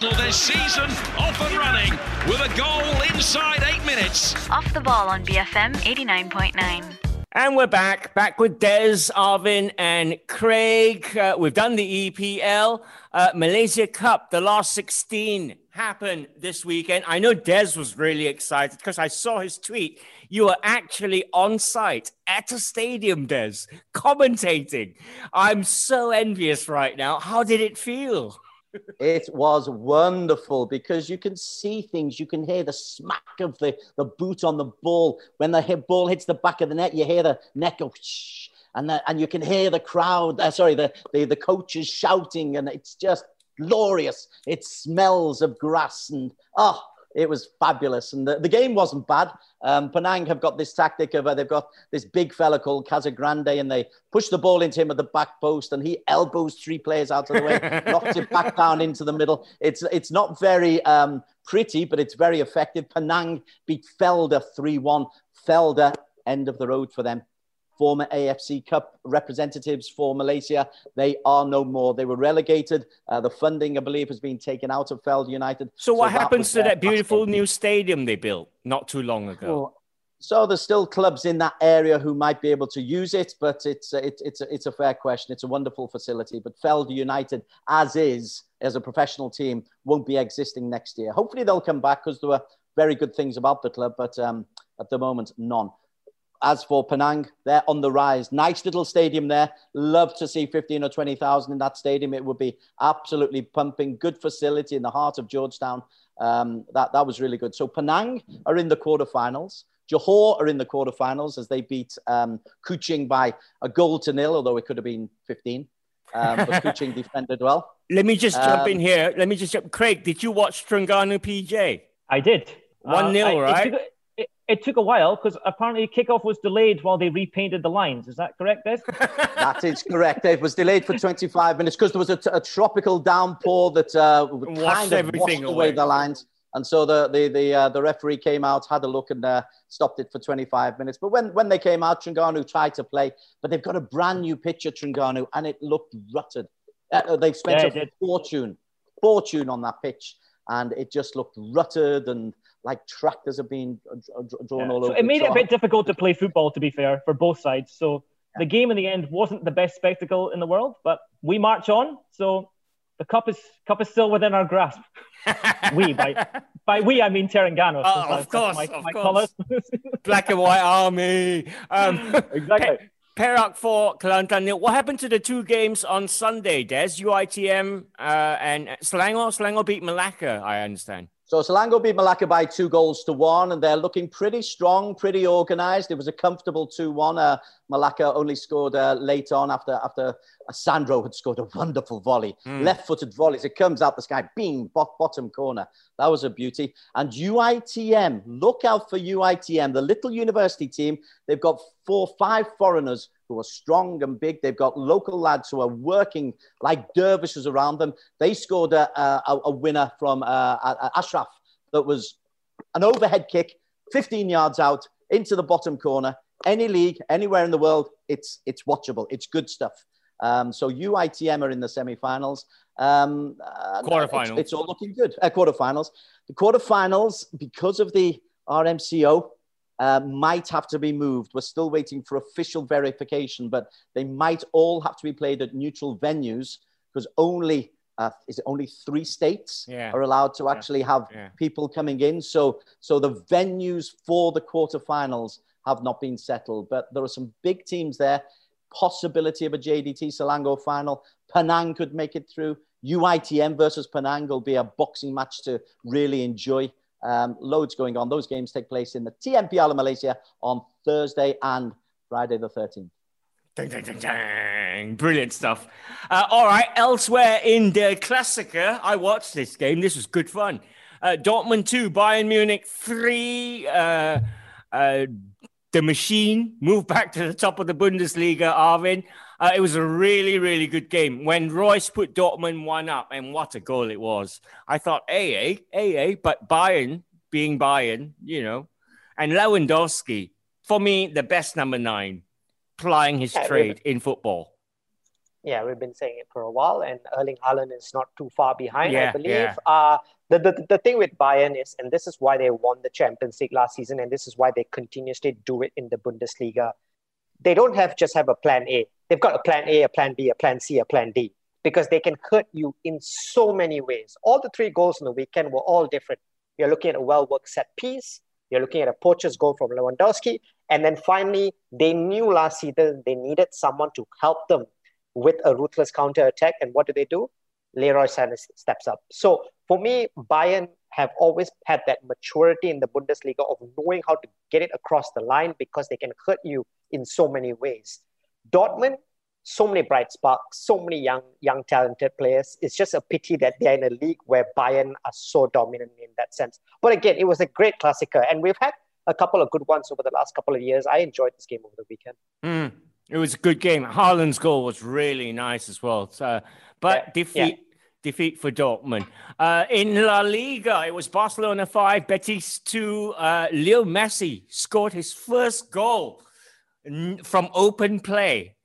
this season off and running with a goal inside eight minutes. Off the ball on BFM 89.9. And we're back, back with Des, Arvin, and Craig. Uh, we've done the EPL. Uh, Malaysia Cup, the last 16 happened this weekend. I know Des was really excited because I saw his tweet. You were actually on site at a stadium, Des, commentating. I'm so envious right now. How did it feel? It was wonderful because you can see things. You can hear the smack of the, the boot on the ball. When the hit, ball hits the back of the net, you hear the net go shh, and, the, and you can hear the crowd, uh, sorry, the, the, the coaches shouting, and it's just glorious. It smells of grass and, oh, it was fabulous. And the, the game wasn't bad. Um, Penang have got this tactic of uh, they've got this big fella called Casagrande, and they push the ball into him at the back post, and he elbows three players out of the way, knocks it back down into the middle. It's it's not very um, pretty, but it's very effective. Penang beat Felda 3 1. Felda, end of the road for them former AFC Cup representatives for Malaysia. They are no more. They were relegated. Uh, the funding, I believe, has been taken out of Felda United. So, what so happens to that beautiful new stadium they built not too long ago? So there's still clubs in that area who might be able to use it, but it's a, it, it's a, it's a fair question. It's a wonderful facility, but Felda United, as is as a professional team, won't be existing next year. Hopefully they'll come back because there were very good things about the club, but um, at the moment, none as for Penang, they're on the rise. Nice little stadium there. Love to see 15 or 20,000 in that stadium. It would be absolutely pumping. Good facility in the heart of Georgetown. Um, that, that was really good. So Penang are in the quarterfinals. Johor are in the quarterfinals as they beat um, Kuching by a goal to nil, although it could have been 15. Um, but Kuching defended well. Let me just jump in um, here. Let me just jump. Craig, did you watch Terengganu PJ? I did. 1 0, uh, right? It took a while because apparently kickoff was delayed while they repainted the lines. Is that correct, Des? that is correct. It was delayed for 25 minutes because there was a, t- a tropical downpour that uh, kind of washed away. away the lines. And so the the the, uh, the referee came out, had a look, and uh, stopped it for 25 minutes. But when, when they came out, Terengganu tried to play, but they've got a brand new pitch at Terengganu, and it looked rutted. Uh, they've spent yeah, a fortune, fortune on that pitch, and it just looked rutted and like tractors are being drawn yeah. all so over. It made it a bit difficult to play football, to be fair, for both sides. So yeah. the game in the end wasn't the best spectacle in the world, but we march on. So the cup is cup is still within our grasp. we by by we I mean Terengganu. Oh, of course, my, of my course. Black and white army. Um, exactly. Perak for Kelantan. What happened to the two games on Sunday? Des UITM uh, and Selangor. Selangor beat Malacca. I understand. So Selangor beat Malacca by two goals to one, and they're looking pretty strong, pretty organised. It was a comfortable 2-1. Uh, Malacca only scored uh, late on after after Sandro had scored a wonderful volley, Mm. left-footed volleys. It comes out the sky, bot, bottom corner. That was a beauty. And UITM, look out for UITM, the little university team. They've got four, five foreigners who are strong and big. They've got local lads who are working like dervishes around them. They scored a, a, a winner from uh, Ashraf that was an overhead kick, 15 yards out into the bottom corner. Any league, anywhere in the world, it's it's watchable. It's good stuff. Um, so UITM are in the semi-finals. Um, uh, Quarterfinals. It's, it's all looking good. Uh, quarterfinals. The quarterfinals, because of the RMCO, uh, might have to be moved. We're still waiting for official verification, but they might all have to be played at neutral venues because only uh, is it only three states Yeah. are allowed to actually have Yeah. people coming in. So so the venues for the quarterfinals have not been settled, but there are some big teams there. Possibility of a JDT Selangor final. Penang could make it through. UITM versus Penang will be a boxing match to really enjoy. Um, loads going on. Those games take place in the TMP Piala Malaysia on Thursday and Friday the 13th. Dang, dang, dang, dang. Brilliant stuff. Uh, all right, elsewhere in the Klassiker, I watched this game. This was good fun. Uh, Dortmund 2, Bayern Munich 3. Uh, uh, the machine moved back to the top of the Bundesliga, Arvin. Uh, it was a really, really good game. When Reus put Dortmund one up, and what a goal it was. I thought, hey, hey, but Bayern, being Bayern, you know, and Lewandowski, for me, the best number nine, plying his Yeah, trade in football. Yeah, we've been saying it for a while, and Erling Haaland is not too far behind, Yeah, I believe. yeah. Uh, the, the, the thing with Bayern is, and this is why they won the Champions League last season, and this is why they continuously do it in the Bundesliga. They don't have just have a plan A. They've got a plan A, a plan B, a plan C, a plan D, because they can hurt you in so many ways. All the three goals in the weekend were all different. You're looking at a well-worked set piece. You're looking at a poacher's goal from Lewandowski. And then finally, they knew last season they needed someone to help them with a ruthless counter attack. And what do they do? Leroy Sané steps up. So for me, Bayern have always had that maturity in the Bundesliga of knowing how to get it across the line because they can hurt you in so many ways. Dortmund, so many bright sparks, so many young, young talented players. It's just a pity that they're in a league where Bayern are so dominant in that sense. But again, it was a great Klassiker, and we've had a couple of good ones over the last couple of years. I enjoyed this game over the weekend. Mm, it was a good game. Haaland's goal was really nice as well. So, but defeat defeat for Dortmund. Uh, in La Liga, it was Barcelona five, Betis two. Uh, Leo Messi scored his first goal from open play,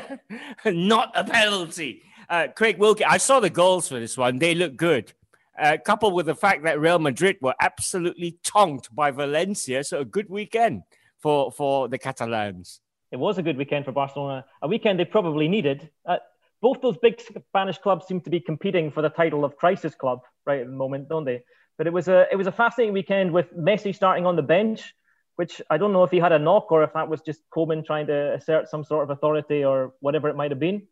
not a penalty. Uh, Craig Wilkie, I saw the goals for this one. They look good. Uh, coupled with the fact that Real Madrid were absolutely tonked by Valencia, so a good weekend for for the Catalans. It was a good weekend for Barcelona. A weekend they probably needed. Uh, both those big Spanish clubs seem to be competing for the title of crisis club right at the moment, don't they? But it was a it was a fascinating weekend with Messi starting on the bench, which I don't know if he had a knock or if that was just Koeman trying to assert some sort of authority or whatever it might have been.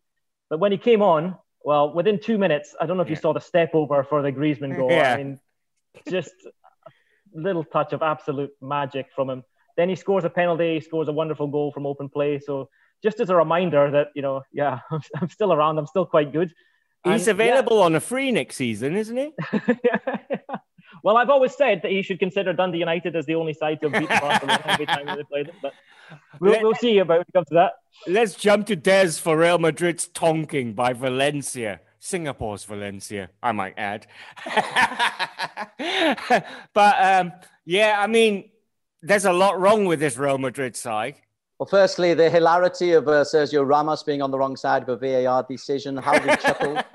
But when he came on, well, within two minutes, I don't know if you saw the step over for the Griezmann goal. Yeah. I mean, just a little touch of absolute magic from him. Then he scores a penalty, he scores a wonderful goal from open play. So just as a reminder that, you know, yeah, I'm, I'm still around, I'm still quite good. He's And, yeah, available on a free next season, isn't he? well, I've always said that he should consider Dundee United as the only side to have beaten Barcelona every time they played them. But we'll, Let- we'll see about it comes to that. Let's jump to Des for Real Madrid's tonking by Valencia. Singapore's Valencia, I might add. but um, yeah, I mean, there's a lot wrong with this Real Madrid side. Well, firstly, the hilarity of uh, Sergio Ramos being on the wrong side of a VAR decision, how we chuckled.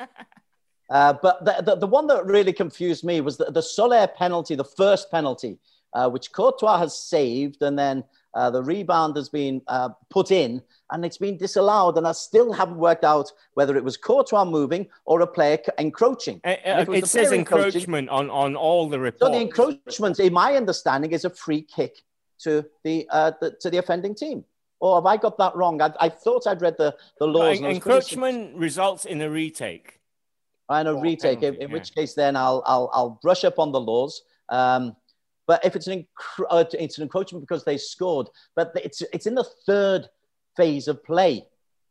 Uh, but the, the, the one that really confused me was the, the Soler penalty, the first penalty, uh, which Courtois has saved, and then uh, the rebound has been uh, put in, and it's been disallowed. And I still haven't worked out whether it was Courtois moving or a player c- encroaching. Was it says encroachment on, on all the reports. So the encroachment, in my understanding, is a free kick to the, uh, the to the offending team. Or have I got that wrong? I, I thought I'd read the, the laws. Right, and I was encroachment results in a retake. And a Oh, retake, in, penalty, in yeah. which case then I'll, I'll, I'll brush up on the laws. Um, but if it's an, encro- uh, it's an encroachment because they scored, but it's, it's in the third phase of play.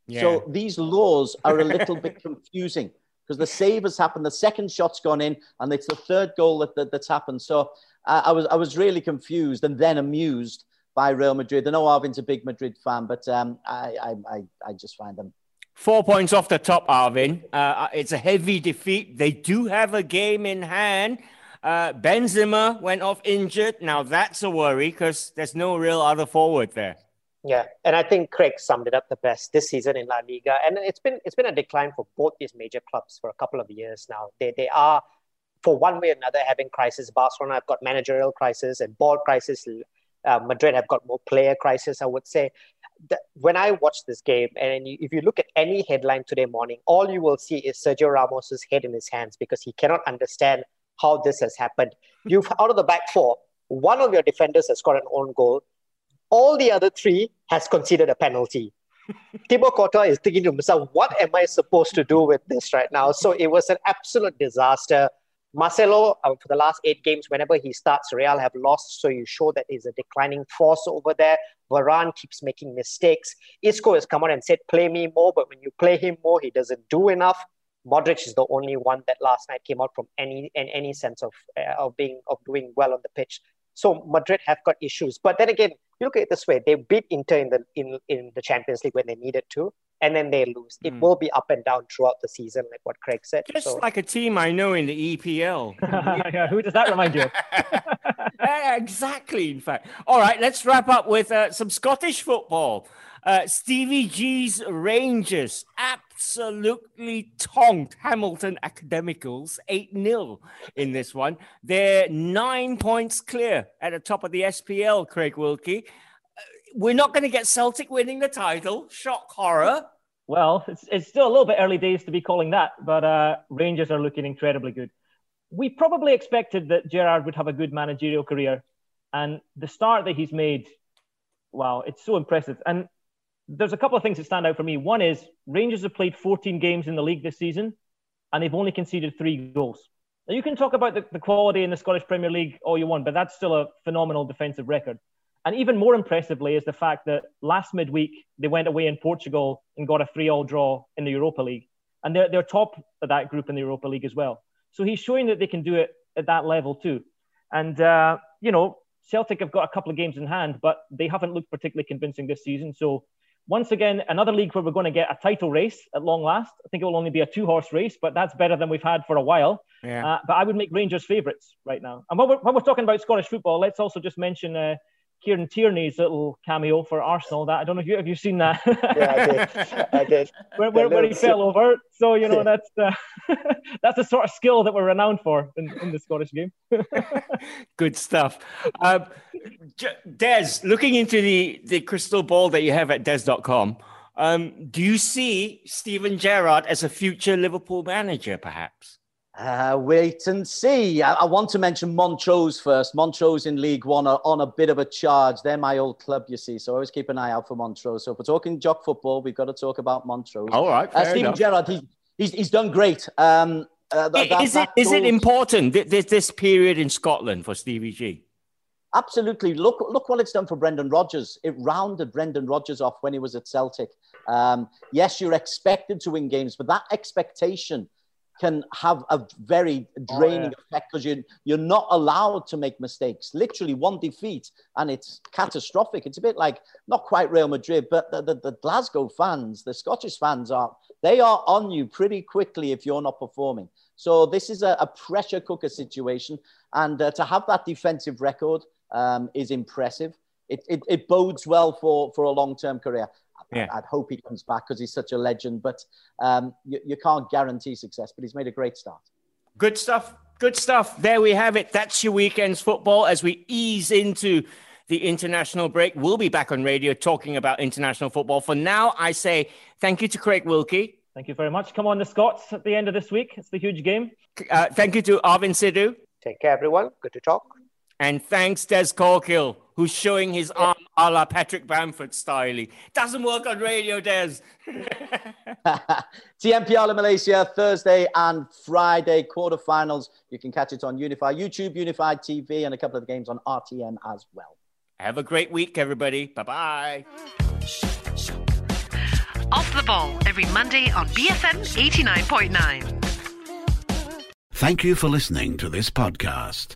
Yeah. So these laws are a little bit confusing because the save has happened, the second shot's gone in, and it's the third goal that, that that's happened. So uh, I was I was really confused and then amused by Real Madrid. I know Arvin's a big Madrid fan, but um, I, I I I just find them. Four points off the top, Arvin. Uh, it's a heavy defeat. They do have a game in hand. Uh, Benzema went off injured. Now that's a worry because there's no real other forward there. Yeah, and I think Craig summed it up the best this season in La Liga, and it's been it's been a decline for both these major clubs for a couple of years now. They they are, for one way or another, having crisis. Barcelona have got managerial crisis and ball crisis. Uh, Madrid have got more player crisis. I would say. That when I watch this game, and you, if you look at any headline today morning, all you will see is Sergio Ramos's head in his hands because he cannot understand how this has happened. You've out of the back four, one of your defenders has got an own goal all the other three has conceded a penalty. Thibaut Courtois is thinking to himself, what am I supposed to do with this right now? So it was an absolute disaster. Marcelo, uh, for the last eight games, whenever he starts, Real have lost. So you show that he's a declining force over there. Varane keeps making mistakes. Isco has come out and said, play me more, but when you play him more, he doesn't do enough. Modric is the only one that last night came out from any in any sense of uh, of being of doing well on the pitch. So Madrid have got issues. But then again, you look at it this way: they beat Inter in the in, in the Champions League when they needed to, and then they lose. It Mm. will be up and down throughout the season, like what Craig said. Just so, like a team I know in the EPL. yeah, who does that remind you of? Exactly, in fact. All right, let's wrap up with uh, some Scottish football. Uh, Stevie G's Rangers absolutely tonked Hamilton Academicals 8 0 in this one. They're nine points clear at the top of the SPL, Craig Wilkie. Uh, we're not going to get Celtic winning the title. Shock horror. Well, it's, it's still a little bit early days to be calling that, but uh, Rangers are looking incredibly good. We probably expected that Gerrard would have a good managerial career, and the start that he's made, wow, it's so impressive. And there's a couple of things that stand out for me. One is Rangers have played 14 games in the league this season, and they've only conceded three goals. Now, you can talk about the, the quality in the Scottish Premier League all you want, but that's still a phenomenal defensive record. And even more impressively is the fact that last midweek they went away in Portugal and got a three-all draw in the Europa League, and they're they're top of that group in the Europa League as well. So he's showing that they can do it at that level too. And uh, you know, Celtic have got a couple of games in hand, but they haven't looked particularly convincing this season. So once again, another league where we're going to get a title race at long last. I think it will only be a two-horse race, but that's better than we've had for a while. Yeah. Uh, but I would make Rangers favourites right now. And when we're, when we're talking about Scottish football, let's also just mention uh, Kieran Tierney's little cameo for Arsenal. That I don't know if you have you seen that. yeah, I did. I did. where, where, where he That fell over. So you know that's uh, that's the sort of skill that we're renowned for in, in the Scottish game. Good stuff. Um, Des, looking into the, the crystal ball that you have at des.com, um, do you see Steven Gerrard as a future Liverpool manager, perhaps? Uh, wait and see. I, I want to mention Montrose first. Montrose in League One are on a bit of a charge. They're my old club, you see. So always keep an eye out for Montrose. So if we're talking jock football, we've got to talk about Montrose. All right, Uh, Steven enough. Gerrard, he's, he's, he's done great. Um, uh, th- that- is it that is it important th- this, this period in Scotland for Stevie G? Absolutely. Look, look what it's done for Brendan Rodgers. It rounded Brendan Rodgers off when he was at Celtic. Um, yes, you're expected to win games, but that expectation can have a very draining effect because you're, you're not allowed to make mistakes. Literally one defeat and it's catastrophic. It's a bit like not quite Real Madrid, but the, the, the Glasgow fans, the Scottish fans are, they are on you pretty quickly if you're not performing. So this is a, a pressure cooker situation. And uh, to have that defensive record um, is impressive. It, it, it bodes well for, for a long-term career. Yeah. I'd hope he comes back because he's such a legend, but um, you, you can't guarantee success, but he's made a great start. Good stuff. Good stuff. There we have it. That's your weekend's football as we ease into the international break. We'll be back on radio talking about international football. For now, I say thank you to Craig Wilkie. Thank you very much. Come on, the Scots at the end of this week. It's the huge game. Uh, thank you to Arvin Sidhu. Take care, everyone. Good to talk. And thanks, Des Corkill, who's showing his arm a la Patrick Bamford style. Doesn't work on radio, Des. TMPL in Malaysia, Thursday and Friday quarterfinals. You can catch it on Unifi YouTube, Unified TV, and a couple of the games on RTN as well. Have a great week, everybody. Bye bye. Off the ball every Monday on BFM 89.9. Thank you for listening to this podcast.